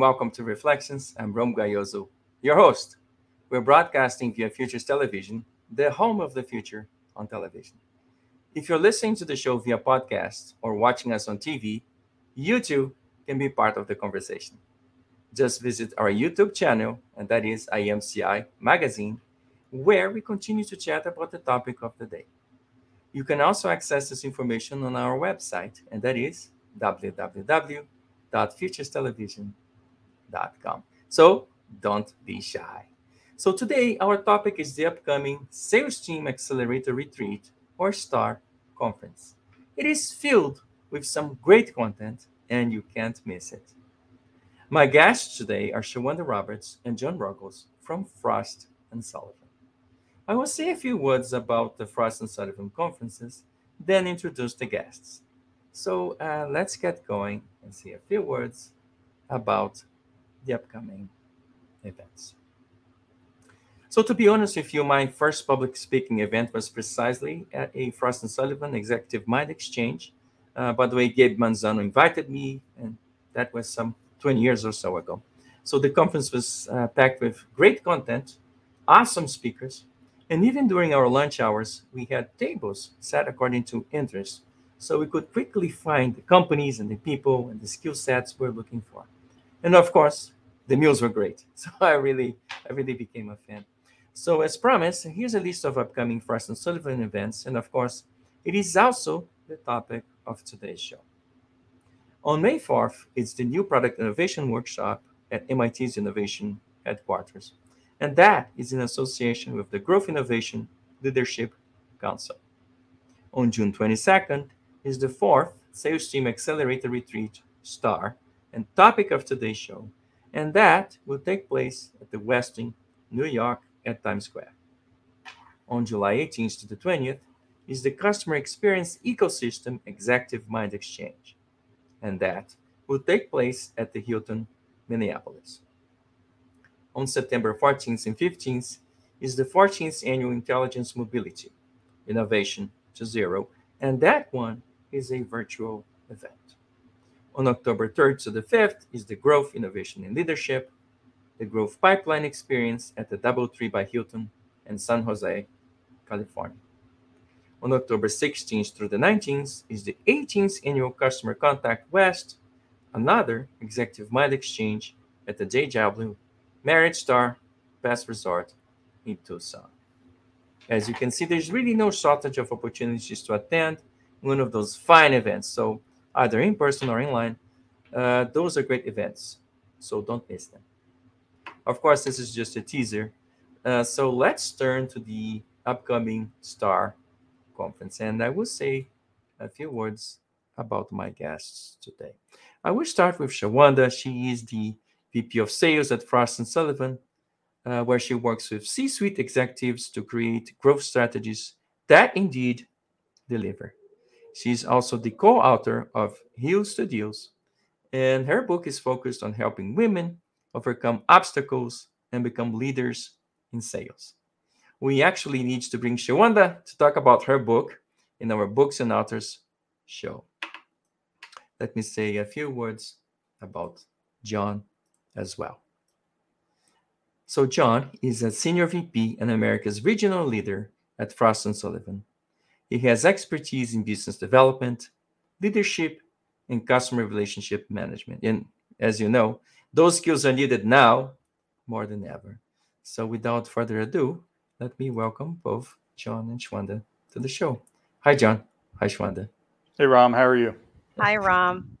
welcome to Reflections. I'm Rom Gayoso, your host. We're broadcasting via Futures Television, the home of the future on television. If you're listening to the show via podcast or watching us on TV, you too can be part of the conversation. Just visit our YouTube channel, and that is IMCI Magazine, where we continue to chat about the topic of the day. You can also access this information on our website, and that is www.futurestelevision.com. So don't be shy. So today, our topic is the upcoming Sales Team Accelerator Retreat or STAR conference. It is filled with some great content, and you can't miss it. My guests today are Shawanda Roberts and John Ruggles from Frost and Sullivan. I will say a few words about the Frost and Sullivan conferences, then introduce the guests. So uh, let's get going and say a few words about the upcoming events. So, to be honest with you, my first public speaking event was precisely at a Frost and Sullivan Executive MindXchange. Uh, by the way, Gabe Manzano invited me, and that was some 20 years or so ago. So, the conference was uh, packed with great content, awesome speakers, and even during our lunch hours, we had tables set according to interest. So we could quickly find the companies and the people and the skill sets we're looking for. And of course, the meals were great. So I really, I really became a fan. So as promised, here's a list of upcoming Frost and Sullivan events. And of course, it is also the topic of today's show. On May 4th, it's the new product innovation workshop at MIT's innovation headquarters and that is in association with the Growth Innovation Leadership Council. On June 22nd is the fourth Sales Team Accelerator Retreat STAR and topic of today's show, and that will take place at the Westin, New York at Times Square. On July 18th to the 20th is the Customer Experience Ecosystem Executive MindXchange, and that will take place at the Hilton, Minneapolis on September 14th and 15th is the 14th Annual Intelligent Mobility Innovation to Zero, and that one is a virtual event. On October 3rd to the 5th is the Growth, Innovation, and Leadership, the Growth Pipeline Experience at the DoubleTree by Hilton in San Jose, California. On October 16th through the 19th is the 18th Annual Customer Contact West, another Executive MindXchange at the JW Marriott Starr Pass Resort in Tucson. As you can see, there's really no shortage of opportunities to attend one of those fine events. So, either in person or online, uh, those are great events. So, don't miss them. Of course, this is just a teaser. Uh, so, let's turn to the upcoming STAR conference. And I will say a few words about my guests today. I will start with Shawanda. She is the VP of Sales at Frost and Sullivan, uh, where she works with C-suite executives to create growth strategies that indeed deliver. She's also the co-author of Heels to Deals, and her book is focused on helping women overcome obstacles and become leaders in sales. We actually need to bring Shawanda to talk about her book in our Books and Authors show. Let me say a few words about John as well. So John is a senior VP and America's regional leader at Frost & Sullivan. He has expertise in business development, leadership, and customer relationship management. And as you know, those skills are needed now more than ever. So without further ado, let me welcome both John and Shawanda to the show. Hi, John. Hi, Shawanda. Hey, Ram. How are you? Hi, Ram.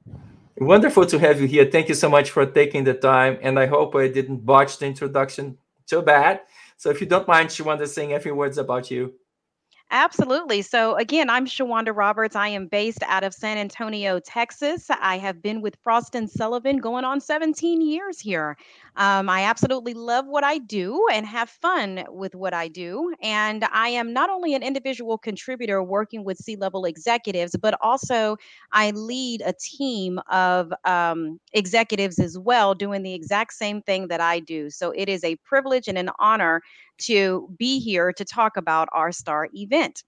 Wonderful to have you here. Thank you so much for taking the time. And I hope I didn't botch the introduction too bad. So if you don't mind, Shawanda saying a few words about you. Absolutely. So, again, I'm Shawanda Roberts. I am based out of San Antonio, Texas. I have been with Frost and Sullivan going on 17 years here. Um, I absolutely love what I do and have fun with what I do. And I am not only an individual contributor working with C level executives, but also I lead a team of um, executives as well doing the exact same thing that I do. So, it is a privilege and an honor to be here to talk about our STAR event.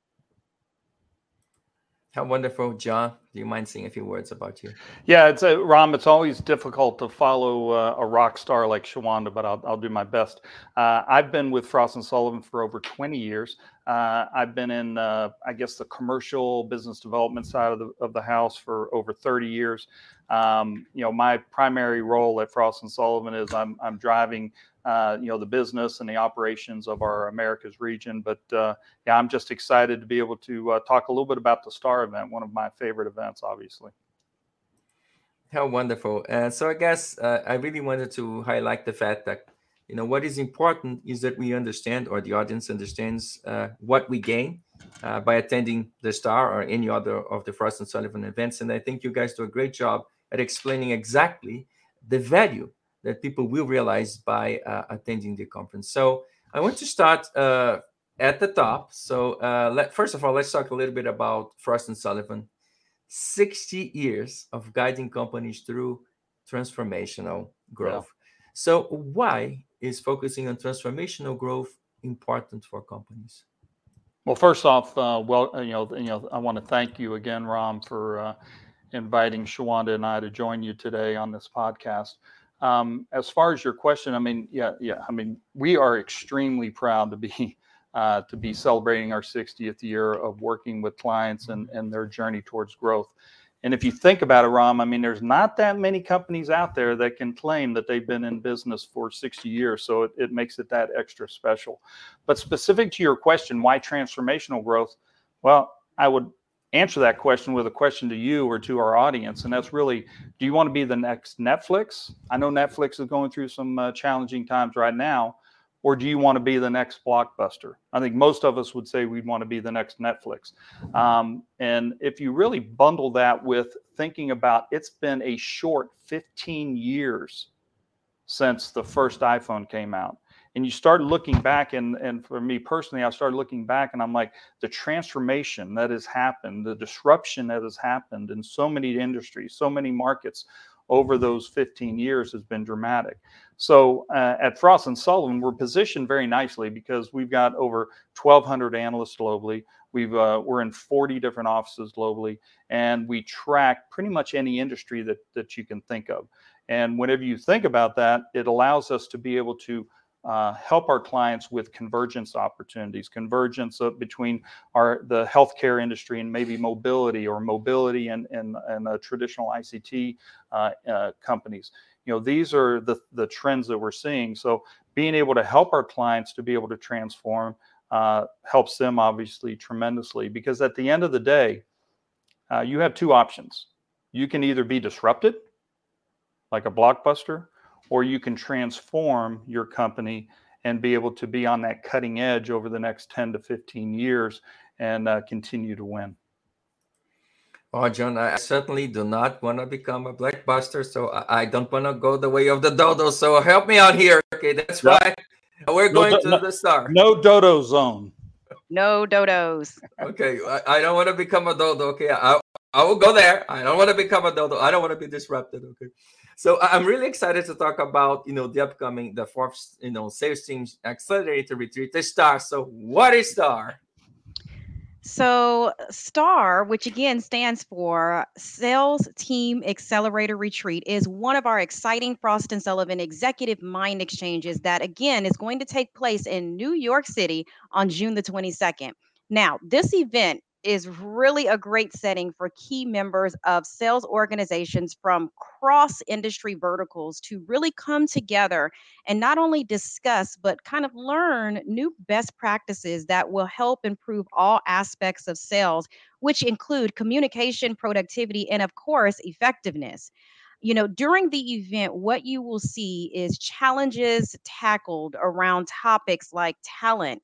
How wonderful, John. do you mind saying a few words about you? Yeah, it's a Ram. It's always difficult to follow uh, a rock star like Shawanda, but I'll, I'll do my best. Uh, I've been with Frost and Sullivan for over 20 years. Uh, I've been in, uh, I guess, the commercial business development side of the of the house for over 30 years. Um, you know, my primary role at Frost and Sullivan is I'm I'm driving uh, you know the business and the operations of our Americas region. But uh, yeah, I'm just excited to be able to uh, talk a little bit about the Star event, one of my favorite events, obviously. How wonderful! And so I guess uh, I really wanted to highlight the fact that you know what is important is that we understand, or the audience understands, uh, what we gain uh, by attending the Star or any other of the Frost and Sullivan events. And I think you guys do a great job at explaining exactly the value that people will realize by uh, attending the conference. So I want to start uh, at the top. So uh, let, first of all, let's talk a little bit about Frost and Sullivan. 60 years of guiding companies through transformational growth. Yeah. So why is focusing on transformational growth important for companies? Well, first off, uh, well, you know, you know, I want to thank you again, Ram, for uh, inviting Shawanda and I to join you today on this podcast. Um, as far as your question, I mean, yeah, yeah, I mean, we are extremely proud to be uh, to be celebrating our 60th year of working with clients and and their journey towards growth. And if you think about it, Ram, I mean, there's not that many companies out there that can claim that they've been in business for 60 years. So it, it makes it that extra special. But specific to your question, why transformational growth? Well, I would answer that question with a question to you or to our audience and that's really do you want to be the next netflix? I know netflix is going through some uh, challenging times right now or do you want to be the next blockbuster? I think most of us would say we'd want to be the next netflix. Um, and if you really bundle that with thinking about it's been a short 15 years since the first iphone came out and you start looking back and and for me personally i started looking back and i'm like the transformation that has happened the disruption that has happened in so many industries so many markets over those 15 years has been dramatic. So uh, at frost and sullivan we're positioned very nicely because we've got over 1200 analysts globally. We've uh, we're in 40 different offices globally and we track pretty much any industry that that you can think of. And whenever you think about that it allows us to be able to uh, help our clients with convergence opportunities, convergence of, between our the healthcare industry and maybe mobility or mobility and and, and uh, traditional ICT uh, uh, companies. You know, these are the the trends that we're seeing. So being able to help our clients to be able to transform uh, helps them obviously tremendously because at the end of the day, uh, you have two options. You can either be disrupted, like a blockbuster, or you can transform your company and be able to be on that cutting edge over the next 10 to 15 years and uh, continue to win. Oh, John, I certainly do not want to become a blockbuster, so I don't want to go the way of the dodo. So help me out here. Okay, that's why we're going no, to no, the star. No dodo zone. No dodos. okay, I, I, don't want to become a dodo. Okay, I, I will go there. I don't want to become a dodo. I don't want to be disrupted. Okay. So I'm really excited to talk about you know the upcoming the fourth you know sales team accelerator retreat, the STAR. So what is STAR? So, STAR, which again stands for Sales Team Accelerator Retreat, is one of our exciting Frost and Sullivan executive mind exchanges that again is going to take place in New York City on June the 22nd. Now, this event is really a great setting for key members of sales organizations from cross industry verticals to really come together and not only discuss, but kind of learn new best practices that will help improve all aspects of sales, which include communication, productivity, and of course, effectiveness. You know, during the event, what you will see is challenges tackled around topics like talent,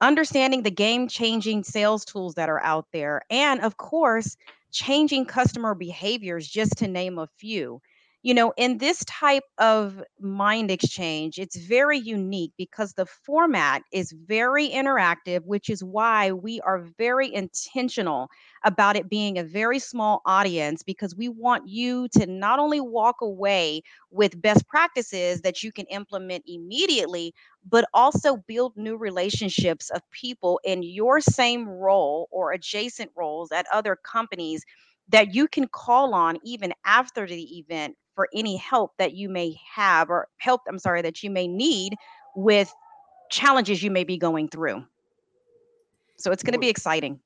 understanding the game changing sales tools that are out there, and of course, changing customer behaviors, just to name a few you know, in this type of mind exchange, it's very unique because the format is very interactive, which is why we are very intentional about it being a very small audience because we want you to not only walk away with best practices that you can implement immediately, but also build new relationships of people in your same role or adjacent roles at other companies that you can call on even after the event for any help that you may have or help I'm sorry that you may need with challenges you may be going through. So it's going to be exciting.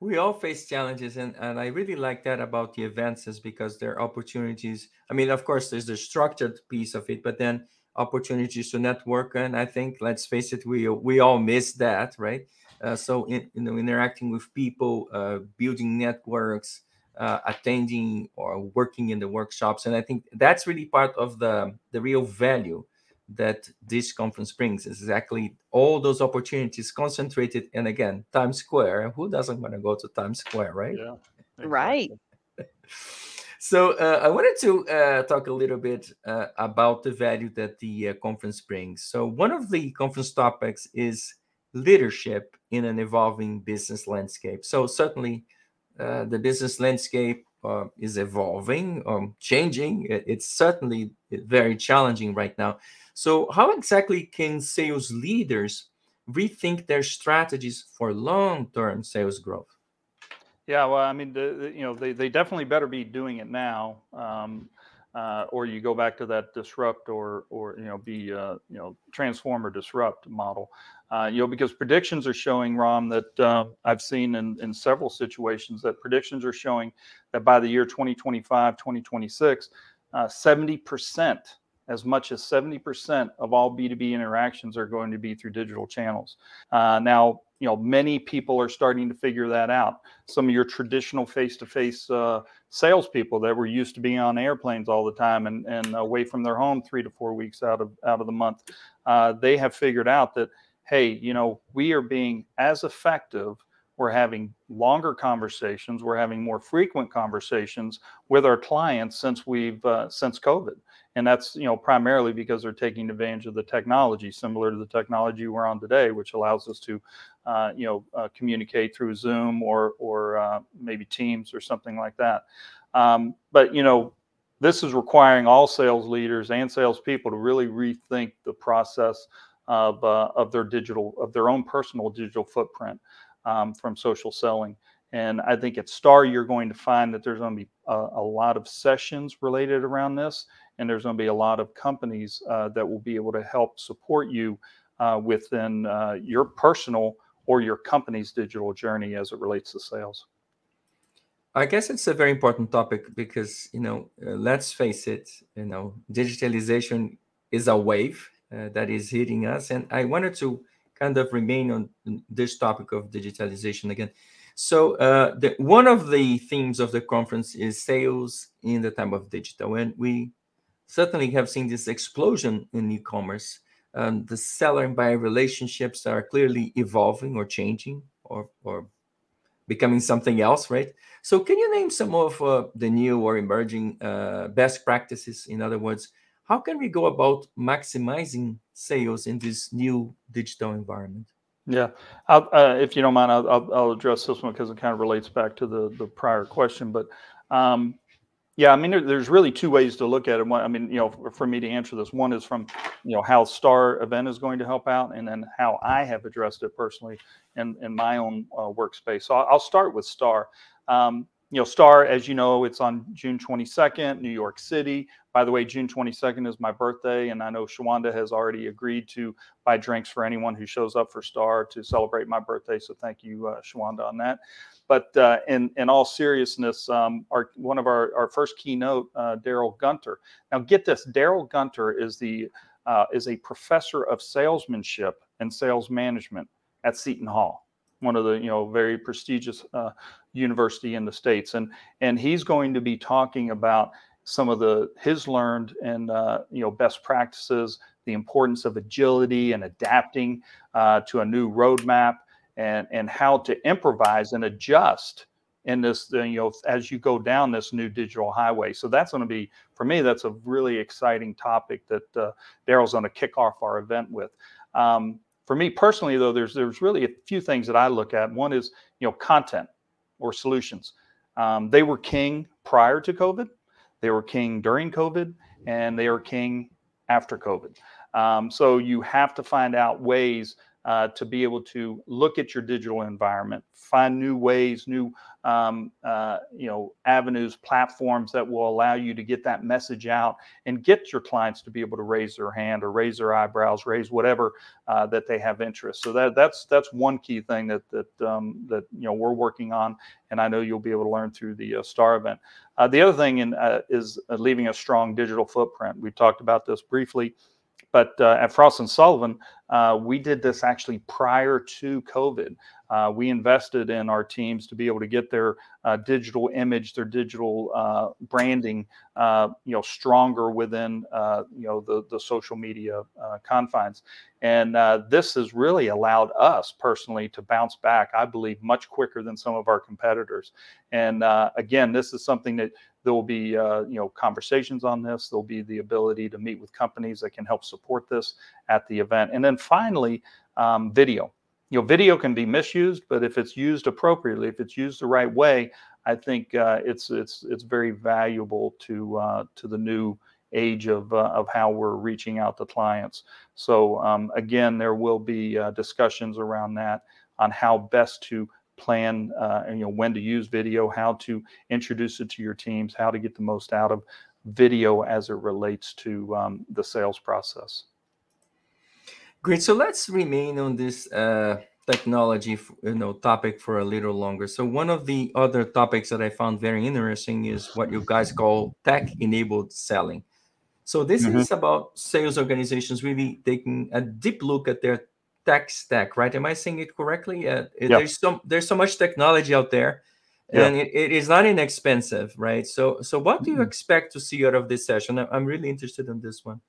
We all face challenges, and, and I really like that about the events is because there are opportunities. I mean, of course, there's the structured piece of it, but then opportunities to network. And I think, let's face it, we we all miss that, right? Uh, so, in, you know, interacting with people, uh, building networks, uh, attending or working in the workshops, and I think that's really part of the the real value that this conference brings is exactly all those opportunities concentrated and again times square. And who doesn't want to go to times square right? Yeah exactly. right so uh, i wanted to uh, talk a little bit uh, about the value that the uh, conference brings. So one of the conference topics is leadership in an evolving business landscape. So certainly uh, the business landscape uh, is evolving um, changing it's certainly very challenging right now so, how exactly can sales leaders rethink their strategies for long-term sales growth? Yeah, well, I mean, the, the, you know, they, they definitely better be doing it now, um, uh, or you go back to that disrupt or or you know be uh, you know transform or disrupt model. Uh, you know, because predictions are showing, Rom that uh, I've seen in, in several situations that predictions are showing that by the year 2025, 2026, 70 uh, percent as much as 70% of all B2B interactions are going to be through digital channels. Uh, now, you know, many people are starting to figure that out. Some of your traditional face-to-face uh, salespeople that were used to being on airplanes all the time and, and away from their home three to four weeks out of out of the month, uh, they have figured out that hey, you know, we are being as effective we're having longer conversations we're having more frequent conversations with our clients since we've uh, since covid and that's you know primarily because they're taking advantage of the technology similar to the technology we're on today which allows us to uh, you know uh, communicate through zoom or or uh, maybe teams or something like that um, but you know this is requiring all sales leaders and salespeople to really rethink the process of, uh, of their digital of their own personal digital footprint um, from social selling. And I think at STAR, you're going to find that there's going to be a, a lot of sessions related around this, and there's going to be a lot of companies uh, that will be able to help support you uh, within uh, your personal or your company's digital journey as it relates to sales. I guess it's a very important topic because you know, uh, let's face it, you know, digitalization is a wave uh, that is hitting us, and I wanted to kind of remain on this topic of digitalization again. So uh, the, one of the themes of the conference is sales in the time of digital, and we certainly have seen this explosion in e-commerce. Um, the seller and buyer relationships are clearly evolving or changing or, or becoming something else, right? So can you name some of uh, the new or emerging uh, best practices? In other words, how can we go about maximizing sales in this new digital environment? Yeah, uh, if you don't mind, I'll, I'll, address this one because it kind of relates back to the the prior question. But um, yeah, I mean, there, there's really two ways to look at it. One, I mean, you know, for, for, me to answer this, one is from you know how Star Event is going to help out, and then how I have addressed it personally in in my own uh, workspace. So I'll start with Star. Um, you know, Star, as you know, it's on June 22nd, New York City. By the way, June 22nd is my birthday, and I know Shawanda has already agreed to buy drinks for anyone who shows up for Star to celebrate my birthday. So thank you, uh, Shawanda, on that. But uh, in in all seriousness, um, our one of our our first keynote, uh, Daryl Gunter. Now, get this: Daryl Gunter is the uh, is a professor of salesmanship and sales management at Seton Hall one of the you know very prestigious uh, university in the states, and and he's going to be talking about some of the his learned and uh, you know best practices, the importance of agility and adapting uh, to a new roadmap, and and how to improvise and adjust in this you know as you go down this new digital highway. So that's going to be for me that's a really exciting topic that uh, Daryl's going to kick off our event with. Um, for me personally, though, there's there's really a few things that I look at. One is you know content or solutions. Um, they were king prior to COVID, they were king during COVID, and they are king after COVID. Um, so you have to find out ways uh, to be able to look at your digital environment, find new ways, new um, uh, you know avenues, platforms that will allow you to get that message out and get your clients to be able to raise their hand or raise their eyebrows, raise whatever uh, that they have interest. So that that's that's one key thing that that um, that you know we're working on, and I know you'll be able to learn through the uh, STAR event. Uh, the other thing in, uh, is leaving a strong digital footprint. We talked about this briefly. But uh, at Frost and Sullivan, uh, we did this actually prior to COVID. Uh, we invested in our teams to be able to get their uh, digital image, their digital uh, branding, uh, you know, stronger within you know the the social media confines. And this has really allowed us personally to bounce back, I believe, much quicker than some of our competitors. And again, this is something that there will be uh, you know conversations on this. There'll be the ability to meet with companies that can help support this at the event. And then finally, um, video. You know, video can be misused, but if it's used appropriately, if it's used the right way, I think uh, it's it's it's very valuable to uh, to the new age of uh, of how we're reaching out to clients. So um, again, there will be uh, discussions around that on how best to plan uh, and you know when to use video how to introduce it to your teams how to get the most out of video as it relates to um, the sales process. Great. So let's remain on this uh, technology you know topic for a little longer. So one of the other topics that i found very interesting is what you guys call tech enabled selling. So this mm-hmm. is about sales organizations really taking a deep look at their tech stack, right? Am I saying it correctly? Uh, yep. There's so there's so much technology out there, and it, it is not inexpensive, right? So so what do you mm-hmm. expect to see out of this session? I'm really interested in this one.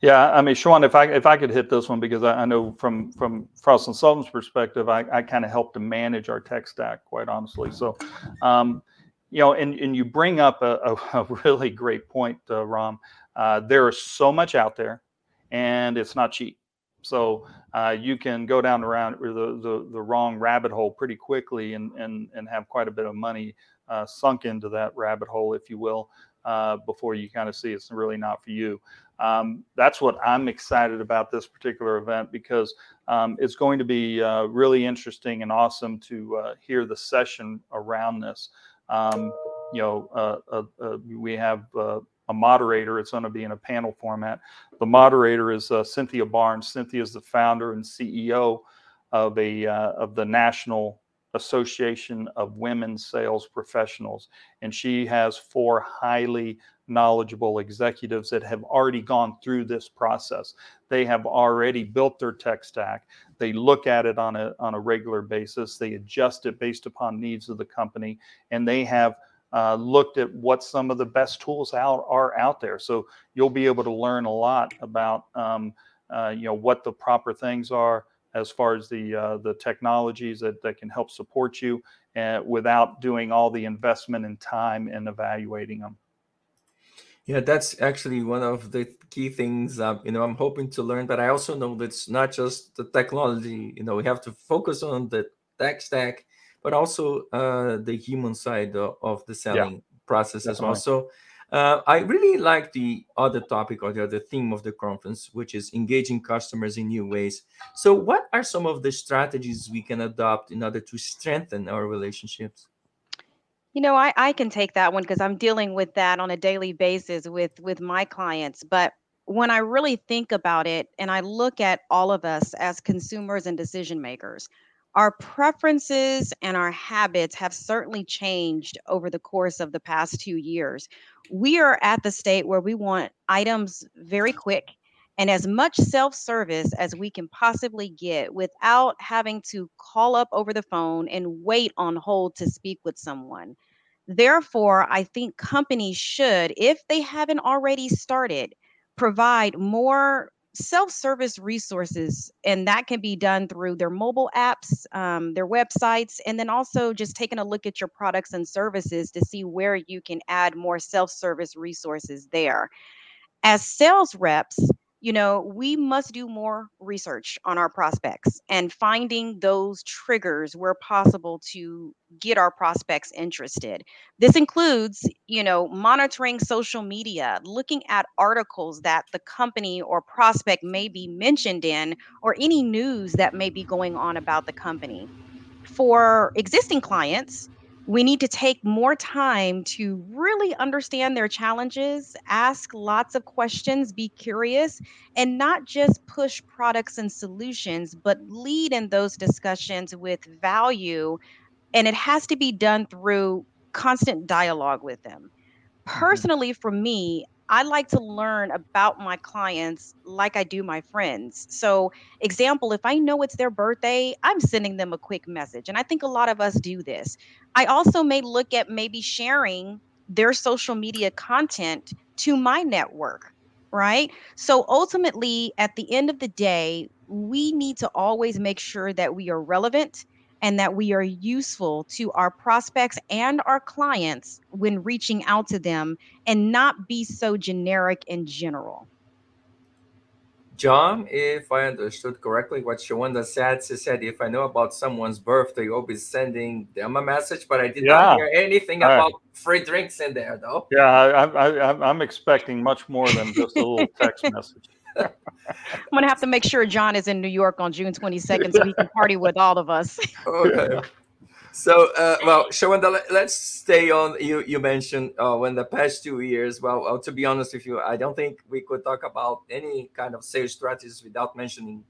Yeah, I mean, Sean, if I if I could hit this one because I, I know from from Frost and Sullivan's perspective, I, I kind of help to manage our tech stack, quite honestly. So, um, you know, and and you bring up a, a, a really great point, uh, Ram. Uh, there is so much out there, and it's not cheap. So uh, you can go down around the, the, the wrong rabbit hole pretty quickly and, and, and have quite a bit of money uh, sunk into that rabbit hole, if you will, uh, before you kind of see it's really not for you. Um, that's what I'm excited about this particular event because um, it's going to be uh, really interesting and awesome to uh, hear the session around this. Um, you know, uh, we have a moderator. It's going to be in a panel format. The moderator is uh, Cynthia Barnes. Cynthia is the founder and CEO of a uh, of the National Association of Women Sales Professionals, and she has four highly knowledgeable executives that have already gone through this process. They have already built their tech stack. They look at it on a on a regular basis. They adjust it based upon needs of the company, and they have uh, looked at what some of the best tools out are out there. So you'll be able to learn a lot about um, uh, you know what the proper things are as far as the uh, the technologies that, that can help support you uh, without doing all the investment and time in evaluating them. Yeah, that's actually one of the key things. Uh, you know, I'm hoping to learn, but I also know that it's not just the technology. You know, we have to focus on the tech stack but also uh, the human side of, of the selling yeah, process definitely. as well. So uh, I really like the other topic or the other theme of the conference, which is engaging customers in new ways. So, what are some of the strategies we can adopt in order to strengthen our relationships? You know, I, I can take that one because I'm dealing with that on a daily basis with with my clients. But when I really think about it and I look at all of us as consumers and decision makers, our preferences and our habits have certainly changed over the course of the past two years. We are at the state where we want items very quick and as much self service as we can possibly get without having to call up over the phone and wait on hold to speak with someone. Therefore, I think companies should, if they haven't already started, provide more self-service resources and that can be done through their mobile apps um, their websites and then also just taking a look at your products and services to see where you can add more self-service resources there. As sales reps you know, we must do more research on our prospects and finding those triggers where possible to get our prospects interested. This includes, you know, monitoring social media, looking at articles that the company or prospect may be mentioned in, or any news that may be going on about the company. For existing clients, we need to take more time to really understand their challenges, ask lots of questions, be curious, and not just push products and solutions, but lead in those discussions with value. And it has to be done through constant dialogue with them. Mm-hmm. Personally, for me, I like to learn about my clients like I do my friends. So, example, if I know it's their birthday, I'm sending them a quick message. And I think a lot of us do this. I also may look at maybe sharing their social media content to my network, right? So, ultimately, at the end of the day, we need to always make sure that we are relevant and that we are useful to our prospects and our clients when reaching out to them and not be so generic in general. John, if I understood correctly what Shawanda said, she said, if I know about someone's birthday, I'll be sending them a message, but I did yeah. not hear anything about free drinks in there, though. Yeah, I, I, I'm expecting much more than just a little text message. I'm gonna have to make sure John is in New York on June 22nd so he can party with all of us. okay. So, uh, well, Shawanda, let's stay on. You you mentioned uh, when the past two years. Well, well, to be honest with you, I don't think we could talk about any kind of sales strategies without mentioning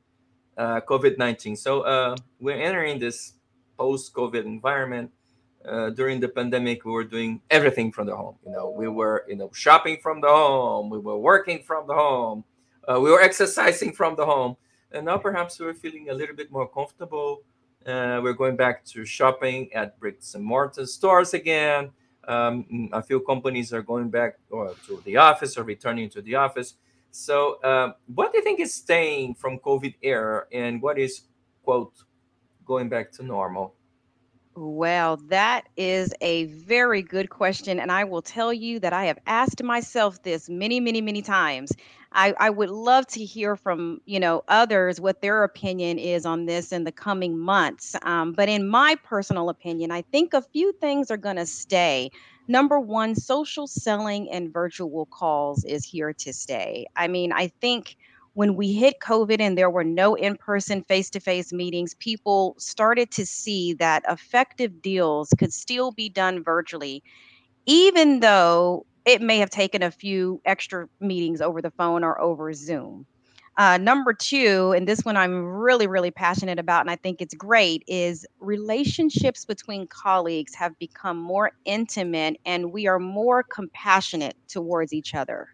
uh, COVID nineteen. So uh, we're entering this post COVID environment. Uh, during the pandemic, we were doing everything from the home. You know, we were you know shopping from the home. We were working from the home uh, we were exercising from the home, and now perhaps we're feeling a little bit more comfortable. Uh, we're going back to shopping at bricks and mortar stores again. Um, a few companies are going back or to the office or returning to the office. So, um, what do you think is staying from COVID era, and what is quote going back to normal? Well, that is a very good question. And I will tell you that I have asked myself this many, many, many times. I, I would love to hear from, you know, others what their opinion is on this in the coming months. Um, but in my personal opinion, I think a few things are going to stay. Number one, social selling and virtual calls is here to stay. I mean, I think when we hit COVID and there were no in person, face to face meetings, people started to see that effective deals could still be done virtually, even though it may have taken a few extra meetings over the phone or over Zoom. Uh, number two, and this one I'm really, really passionate about, and I think it's great, is relationships between colleagues have become more intimate and we are more compassionate towards each other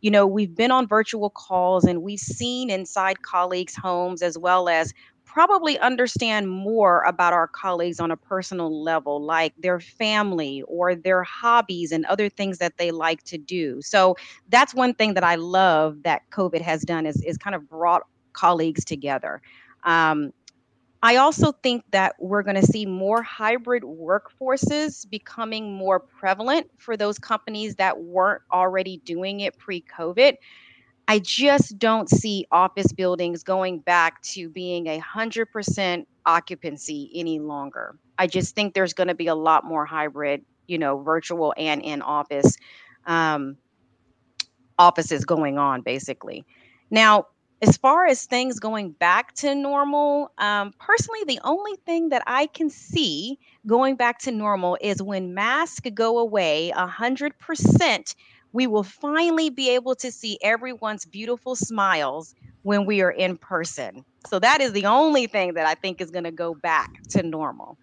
you know, we've been on virtual calls and we've seen inside colleagues' homes as well as probably understand more about our colleagues on a personal level, like their family or their hobbies and other things that they like to do. So that's one thing that I love that COVID has done is, is kind of brought colleagues together. Um, I also think that we're going to see more hybrid workforces becoming more prevalent for those companies that weren't already doing it pre COVID. I just don't see office buildings going back to being a 100% occupancy any longer. I just think there's going to be a lot more hybrid, you know, virtual and in office um, offices going on, basically. Now, as far as things going back to normal, um, personally, the only thing that I can see going back to normal is when masks go away 100%, we will finally be able to see everyone's beautiful smiles when we are in person. So that is the only thing that I think is going to go back to normal.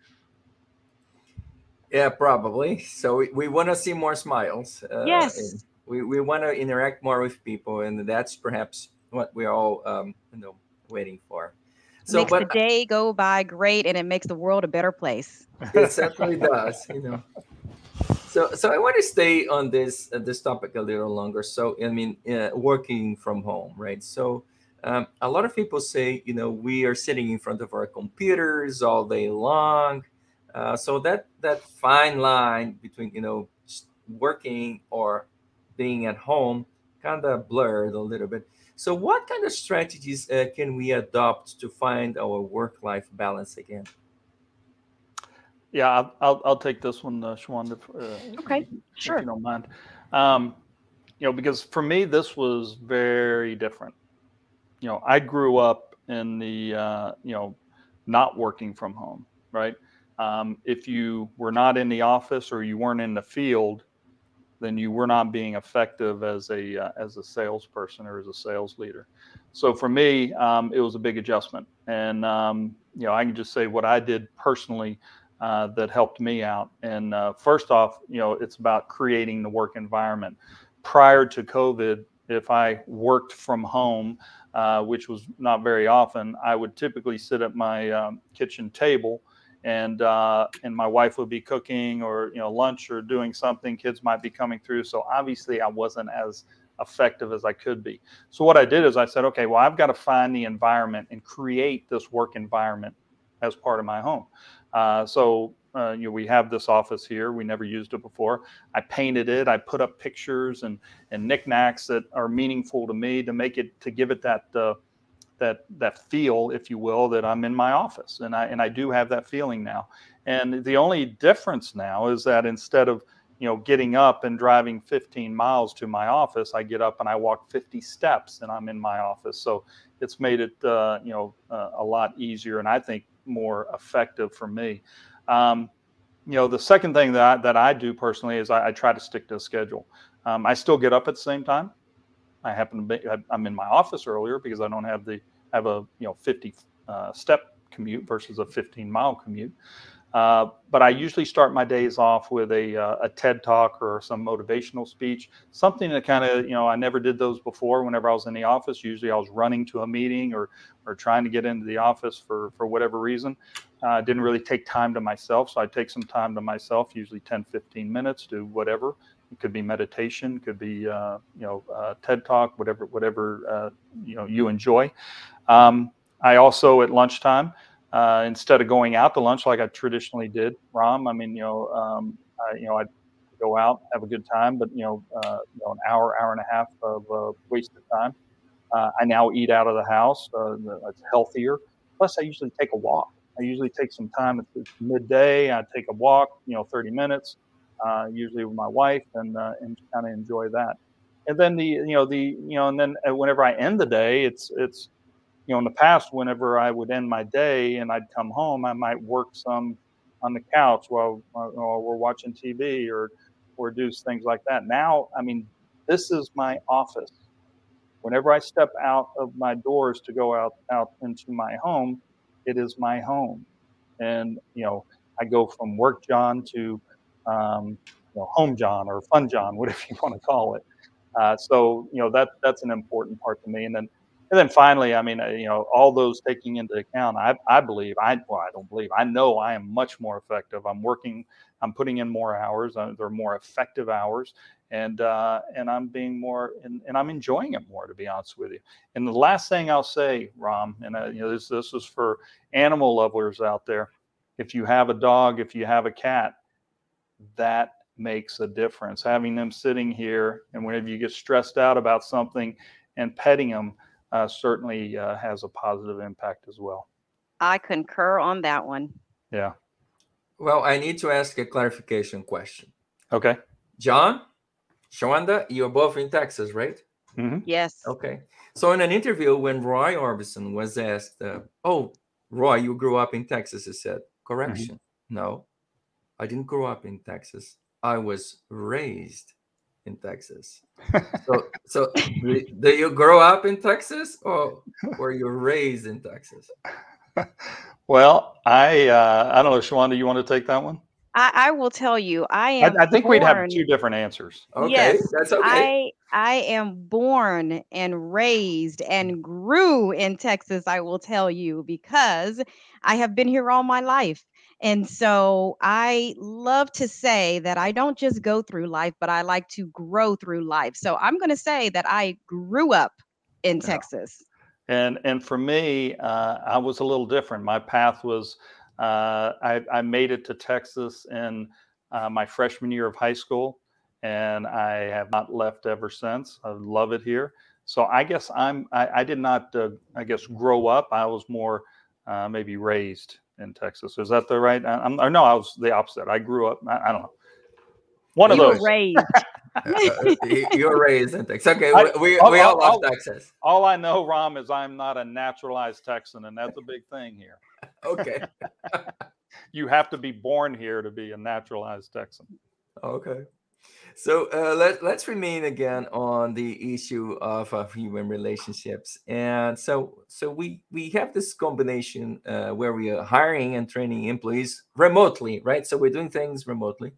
Yeah, probably. So we, we want to see more smiles. Uh, yes. We, we want to interact more with people, and that's perhaps what we're all um, you know waiting for. So, makes but, the day go by great, and it makes the world a better place. It certainly does. You know. So, so I want to stay on this uh, this topic a little longer. So, I mean, uh, working from home, right? So, um, a lot of people say, you know, we are sitting in front of our computers all day long. Uh, so that that fine line between you know working or being at home kind of blurred a little bit. So, what kind of strategies uh, can we adopt to find our work-life balance again? Yeah, I'll, I'll, I'll take this one, uh, Shawanda. Uh, okay, sure. If you don't mind. Um, you know, because for me, this was very different. You know, I grew up in the, uh, you know, not working from home, right? Um, if you were not in the office or you weren't in the field, then you were not being effective as a uh, as a salesperson or as a sales leader. So for me, um, it was a big adjustment, and um, you know I can just say what I did personally uh, that helped me out. And uh, first off, you know it's about creating the work environment. Prior to COVID, if I worked from home, uh, which was not very often, I would typically sit at my um, kitchen table and uh, and my wife would be cooking or you know lunch or doing something. Kids might be coming through, so obviously I wasn't as effective as I could be. So what I did is I said, okay, well I've got to find the environment and create this work environment as part of my home. Uh, so uh, you know, we have this office here. We never used it before. I painted it. I put up pictures and and knickknacks that are meaningful to me to make it to give it that uh, that that feel, if you will, that I'm in my office, and I and I do have that feeling now. And the only difference now is that instead of you know getting up and driving 15 miles to my office, I get up and I walk 50 steps, and I'm in my office. So it's made it uh, you know uh, a lot easier, and I think more effective for me. Um, you know, the second thing that I, that I do personally is I, I try to stick to a schedule. Um, I still get up at the same time. I happen to be I'm in my office earlier because I don't have the have a you know 50 uh, step commute versus a 15 mile commute. Uh, but I usually start my days off with a, uh, a TED talk or some motivational speech, something that kind of, you know, I never did those before whenever I was in the office. Usually I was running to a meeting or, or trying to get into the office for, for whatever reason. I uh, didn't really take time to myself. So I take some time to myself, usually 10, 15 minutes, do whatever. It could be meditation, could be, uh, you know, uh, TED talk, whatever, whatever, you know, you enjoy. Um, I also at lunchtime, uh, instead of going out to lunch like I traditionally did, Ram, I mean, you know, um, I, you know, I'd go out, have a good time, but you know, uh, you know, an hour, hour and a half of uh, wasted time. Uh, I now eat out of the house. Uh, it's healthier. Plus, I usually take a walk. I usually take some time at midday. I take a walk, you know, 30 minutes, uh, usually with my wife, and and kind of enjoy that. And then the, you know, the, you know, and then whenever I end the day, it's it's you know, in the past, whenever I would end my day and I'd come home, I might work some on the couch while, while we're watching TV or or do things like that. Now, I mean, this is my office. Whenever I step out of my doors to go out out into my home, it is my home, and you know, I go from work John to um, you know, home John or fun John, whatever you want to call it. Uh, so you know that that's an important part to me, and then and then finally, I mean, uh, you know, all those taking into account, I, I believe, I well, I don't believe, I know I am much more effective. I'm working, I'm putting in more hours. Uh, they're more effective hours, and uh, and I'm being more, and, and I'm enjoying it more, to be honest with you. And the last thing I'll say, Ram, and uh, you know, this this is for animal lovers out there. If you have a dog, if you have a cat, that makes a difference. Having them sitting here, and whenever you get stressed out about something, and petting them uh, certainly uh, has a positive impact as well. I concur on that one. Yeah. Well, I need to ask a clarification question. Okay. John, Shawanda, you're both in Texas, right? Mm-hmm. Yes. Okay. So, in an interview, when Roy Orbison was asked, uh, "Oh, Roy, you grew up in Texas," he said, "Correction, mm-hmm. no, I didn't grow up in Texas. I was raised in Texas. so, so do you grow up in Texas or were you raised in Texas? Well, I uh, I don't know, Shawanda, you want to take that one? I, I will tell you, I am. I, I think born, we'd have two different answers. Okay, yes, that's okay. I I am born and raised and grew in Texas. I will tell you because I have been here all my life. And so I love to say that I don't just go through life, but I like to grow through life. So I'm going to say that I grew up in yeah. Texas. And and for me, uh, I was a little different. My path was uh, I, I, made it to Texas in uh, my freshman year of high school, and I have not left ever since. I love it here. So I guess I'm I, I did not uh, I guess grow up. I was more uh, maybe raised in Texas. Is that the right? I'm, or no, I was the opposite. I grew up. I, I don't know. One you of those. raised. Uh, you're raised in Texas. Okay, I, we, we all love Texas. All I know, Ram, is I'm not a naturalized Texan, and that's a big thing here. okay. you have to be born here to be a naturalized Texan. Okay. So uh, let, let's remain again on the issue of, of human relationships. And so so we we have this combination uh, where we are hiring and training employees remotely, right? So we're doing things remotely,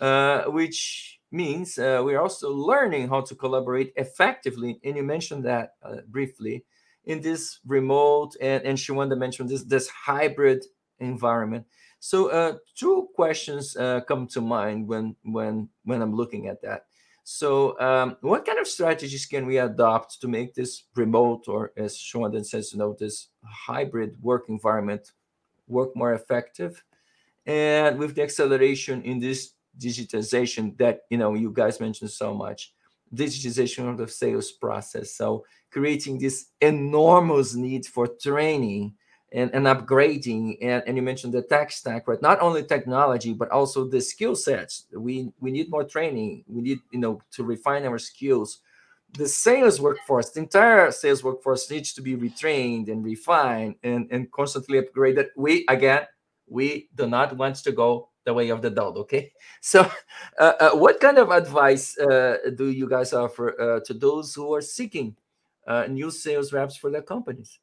uh, which means uh, we're also learning how to collaborate effectively. And you mentioned that uh, briefly in this remote and, and Shawanda mentioned this this hybrid environment. So uh, two questions uh, come to mind when when when I'm looking at that. So um, what kind of strategies can we adopt to make this remote or as Shawanda says, you know, this hybrid work environment work more effective? And with the acceleration in this digitization that you know you guys mentioned so much, digitization of the sales process. So creating this enormous need for training and, and upgrading and, and you mentioned the tech stack right? Not only technology but also the skill sets. We we need more training. We need you know to refine our skills. The sales workforce the entire sales workforce needs to be retrained and refined and, and constantly upgraded. We again we do not want to go the way of the dog okay? So uh, uh, what kind of advice uh, do you guys offer uh, to those who are seeking uh, new sales reps for their companies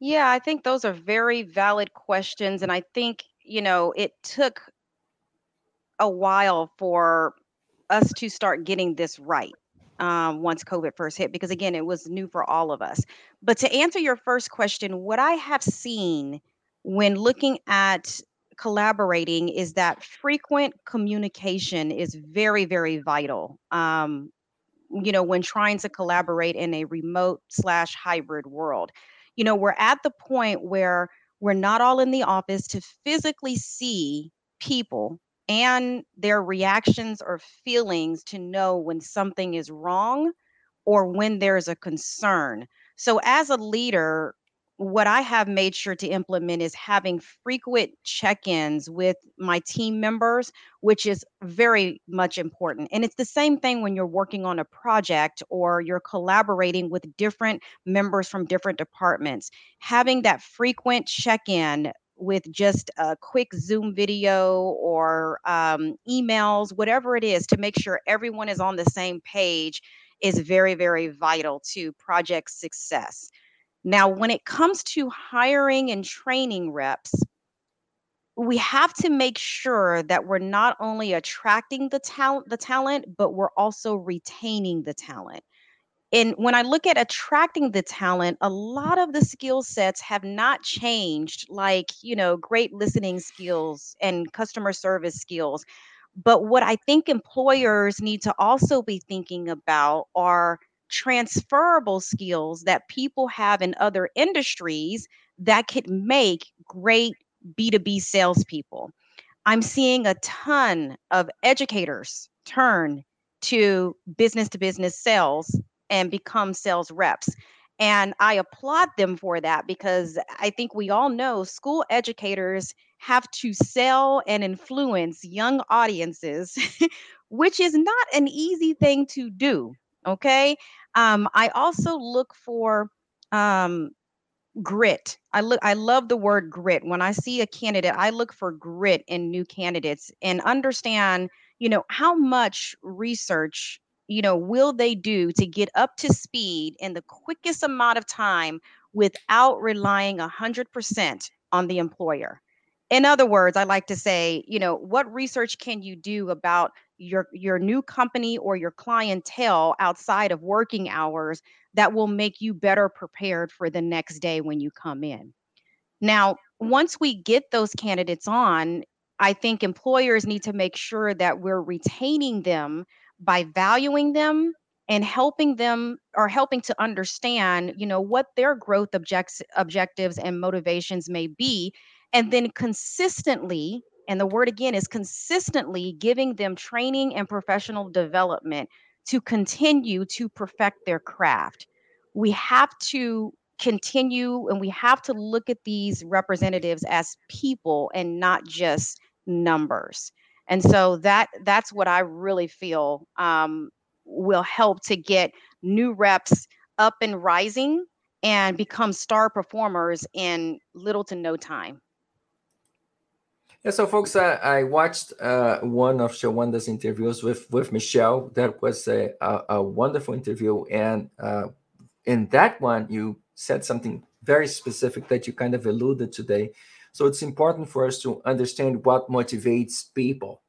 Yeah, I think those are very valid questions. And I think, you know, it took a while for us to start getting this right um, once COVID first hit, because again, it was new for all of us. But to answer your first question, what I have seen when looking at collaborating is that frequent communication is very, very vital. Um, you know, when trying to collaborate in a remote slash hybrid world you know, we're at the point where we're not all in the office to physically see people and their reactions or feelings to know when something is wrong or when there's a concern. So, as a leader, what I have made sure to implement is having frequent check ins with my team members, which is very much important. And it's the same thing when you're working on a project or you're collaborating with different members from different departments. Having that frequent check in with just a quick Zoom video or um, emails, whatever it is, to make sure everyone is on the same page is very, very vital to project success. Now, when it comes to hiring and training reps, we have to make sure that we're not only attracting the talent the talent but we're also retaining the talent. And when i look at attracting the talent a lot of the skill sets have not changed like you know great listening skills and customer service skills. But what i think employers need to also be thinking about are transferable skills that people have in other industries that could make great B2B salespeople. I'm seeing a ton of educators turn to business to business sales and become sales reps. And I applaud them for that because I think we all know school educators have to sell and influence young audiences, which is not an easy thing to do. Okay. Um, I also look for um, grit. I look I love the word grit. When I see a candidate, I look for grit in new candidates and understand, you know, how much research, you know, will they do to get up to speed in the quickest amount of time without relying 100% on the employer. In other words, I like to say, you know, what research can you do about your your new company or your clientele outside of working hours that will make you better prepared for the next day when you come in. Now, once we get those candidates on, I think employers need to make sure that we're retaining them by valuing them and helping them or helping to understand, you know, what their growth objects, objectives and motivations may be and then consistently and the word again is consistently giving them training and professional development to continue to perfect their craft. We have to continue and we have to look at these representatives as people and not just numbers. And so that that's what I really feel um, will help to get new reps up and rising and become star performers in little to no time. Yeah, so folks, I, I watched uh, one of Shawanda's interviews with with Michelle. That was a, a, a wonderful interview, and uh, in that one, you said something very specific that you kind of alluded to today. So it's important for us to understand what motivates people,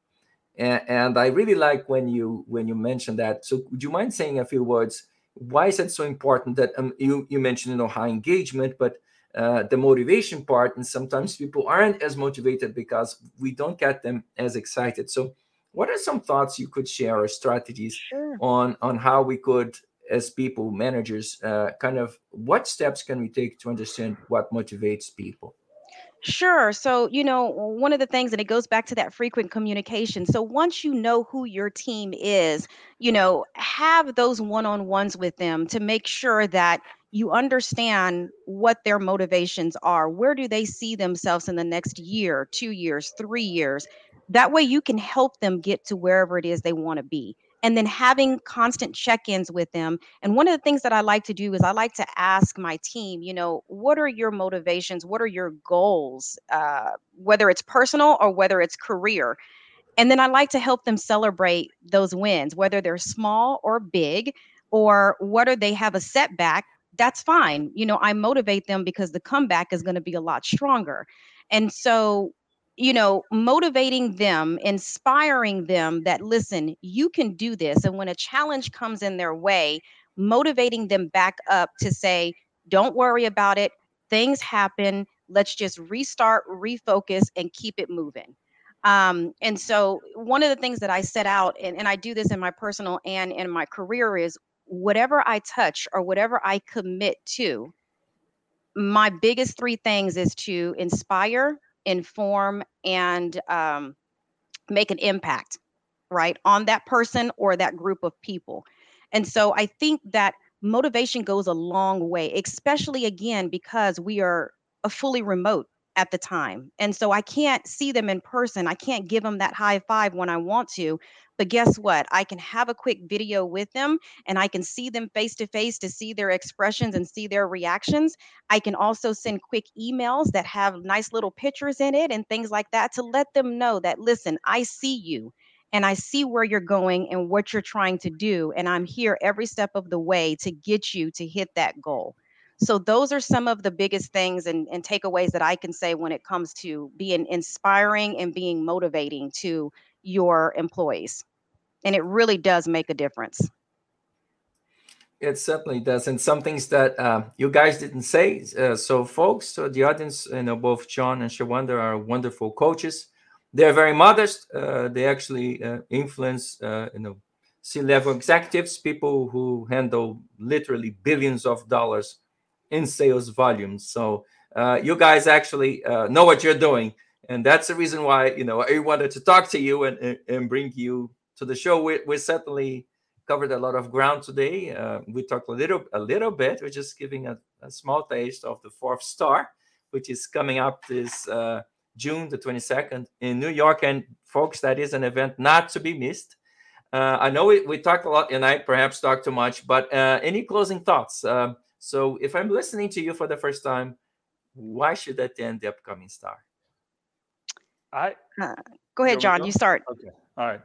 and, and I really like when you when you mentioned that. So would you mind saying a few words? Why is it so important that um, you you mentioned you know high engagement, but uh, the motivation part and sometimes people aren't as motivated because we don't get them as excited so what are some thoughts you could share or strategies sure. on on how we could as people managers uh, kind of what steps can we take to understand what motivates people Sure. So, you know, one of the things, and it goes back to that frequent communication. So, once you know who your team is, you know, have those one on ones with them to make sure that you understand what their motivations are. Where do they see themselves in the next year, two years, three years? That way you can help them get to wherever it is they want to be. And then having constant check ins with them. And one of the things that I like to do is I like to ask my team, you know, what are your motivations? What are your goals? Uh, whether it's personal or whether it's career. And then I like to help them celebrate those wins, whether they're small or big, or whether they have a setback that's fine. You know, I motivate them because the comeback is going to be a lot stronger. And so, you know, motivating them, inspiring them that, listen, you can do this. And when a challenge comes in their way, motivating them back up to say, don't worry about it. Things happen. Let's just restart, refocus, and keep it moving. Um, and so, one of the things that I set out, and, and I do this in my personal and in my career, is whatever I touch or whatever I commit to, my biggest three things is to inspire, inform, and um, make an impact, right, on that person or that group of people. And so I think that motivation goes a long way, especially again, because we are a fully remote at the time. And so I can't see them in person. I can't give them that high five when I want to, but guess what? I can have a quick video with them and I can see them face to face to see their expressions and see their reactions. I can also send quick emails that have nice little pictures in it and things like that to let them know that, listen, I see you and I see where you're going and what you're trying to do. And I'm here every step of the way to get you to hit that goal. So, those are some of the biggest things and, and takeaways that I can say when it comes to being inspiring and being motivating to your employees and it really does make a difference. It certainly does and some things that uh, you guys didn't say uh, so folks so the audience you know both john and shawanda are wonderful coaches. They're very modest uh, they actually uh, influence uh, you know c-level executives people who handle literally billions of dollars in sales volumes so uh, you guys actually know what you're doing and that's the reason why you know i wanted to talk to you and, and bring you to the show. We, we certainly covered a lot of ground today. Uh, we talked a little a little bit. We're just giving a, a, small taste of the fourth star, which is coming up this uh, June the 22nd in New York. And folks, that is an event not to be missed. Uh, I know we, we talked a lot and I perhaps talked too much, but uh, any closing thoughts? Um, so if I'm listening to you for the first time, why should I attend the upcoming star? I uh, go ahead, John. Go? You start. Okay. All right.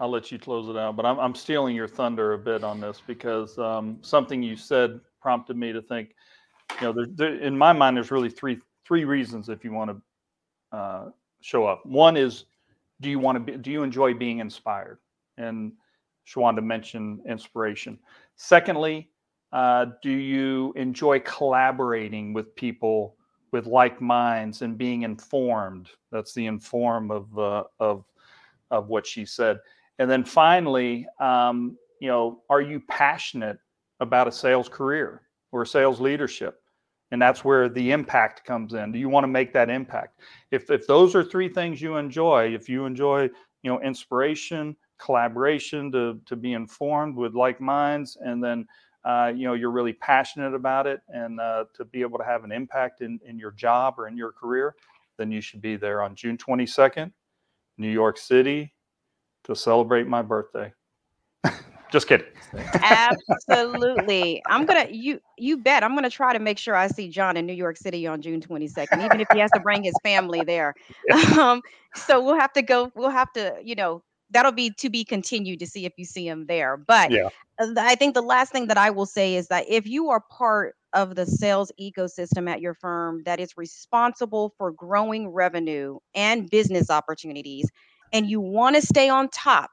I'll let you close it out, but I'm, I'm stealing your thunder a bit on this because um, something you said prompted me to think. You know, there, there, in my mind, there's really three three reasons if you want to uh, show up. One is, do you want to be? Do you enjoy being inspired? And Shawanda mentioned inspiration. Secondly, uh, do you enjoy collaborating with people with like minds and being informed? That's the inform of uh, of of what she said. And then finally, um, you know, are you passionate about a sales career or sales leadership? And that's where the impact comes in. Do you want to make that impact? If if those are three things you enjoy, if you enjoy, you know, inspiration, collaboration, to to be informed with like minds, and then uh, you know you're really passionate about it, and uh, to be able to have an impact in in your job or in your career, then you should be there on June 22nd, New York City, to celebrate my birthday. Just kidding. Absolutely. I'm gonna you you bet I'm gonna try to make sure I see John in New York City on June 22nd, even if he has to bring his family there. Um, so we'll have to go, we'll have to, you know, that'll be to be continued to see if you see him there. But Yeah. I think the last thing that I will say is that if you are part of the sales ecosystem at your firm that is responsible for growing revenue and business opportunities, and you want to stay on top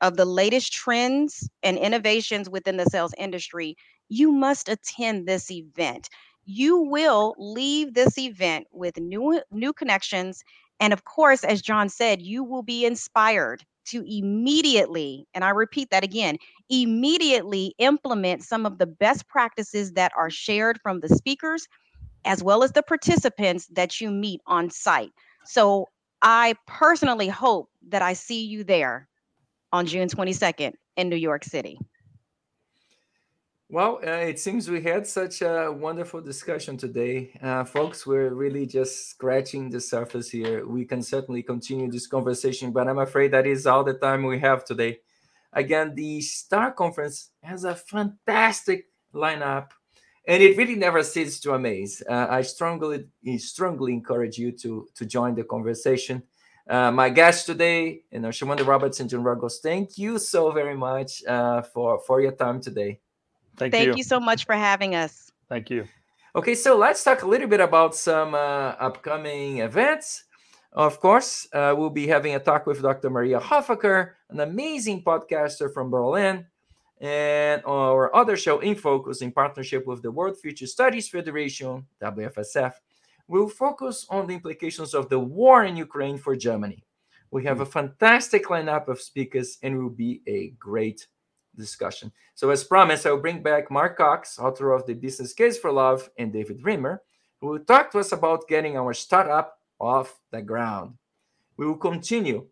of the latest trends and innovations within the sales industry, you must attend this event. You will leave this event with new new connections and of course as John said, you will be inspired to immediately, and I repeat that again, immediately implement some of the best practices that are shared from the speakers as well as the participants that you meet on site. So I personally hope that I see you there on June 22nd in New York City. Well, uh, it seems we had such a wonderful discussion today. Uh, folks, we're really just scratching the surface here. We can certainly continue this conversation, but I'm afraid that is all the time we have today. Again, the STAR Conference has a fantastic lineup, and it really never ceases to amaze. Uh, I strongly, strongly encourage you to, to join the conversation. Uh, my guests today, you know, Shawanda Roberts and John Ruggles, thank you so very much uh, for, for your time today. Thank, Thank you. you so much for having us. Thank you. Okay, so let's talk a little bit about some uh, upcoming events. Of course, uh, we'll be having a talk with Dr. Maria Hoffaker, an amazing podcaster from Berlin, and our other show, In Focus, in partnership with the World Future Studies Federation, WFSF, will focus on the implications of the war in Ukraine for Germany. We have a fantastic lineup of speakers, and it will be a great discussion. So, as promised, I'll bring back Mark Cox, author of The Business Case for Love, and David Rimmer, who will talk to us about getting our startup off the ground. We will continue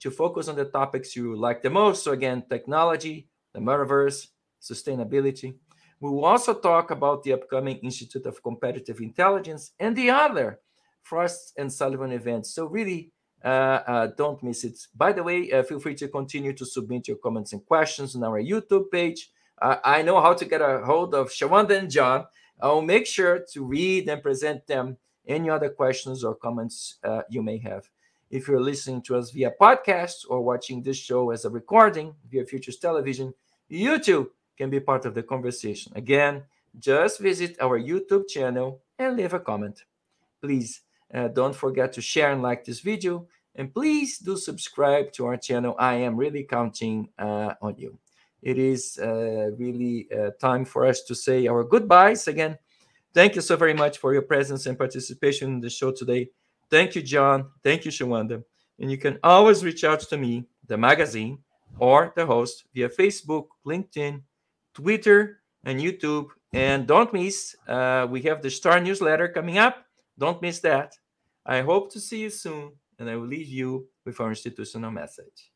to focus on the topics you like the most. So, again, technology, the metaverse, sustainability. We will also talk about the upcoming Institute of Competitive Intelligence and the other Frost and Sullivan events. So, really, don't miss it. By the way, uh, feel free to continue to submit your comments and questions on our YouTube page. Uh, I know how to get a hold of Shawanda and John. I'll make sure to read and present them any other questions or comments uh, you may have. If you're listening to us via podcast or watching this show as a recording via Futures Television, you too can be part of the conversation. Again, just visit our YouTube channel and leave a comment. Please uh, don't forget to share and like this video. And please do subscribe to our channel. I am really counting uh, on you. It is uh, really uh, time for us to say our goodbyes again. Thank you so very much for your presence and participation in the show today. Thank you, John. Thank you, Shawanda. And you can always reach out to me, the magazine, or the host via Facebook, LinkedIn, Twitter, and YouTube. And don't miss, uh, we have the Star newsletter coming up. Don't miss that. I hope to see you soon, and I will leave you with our institutional message.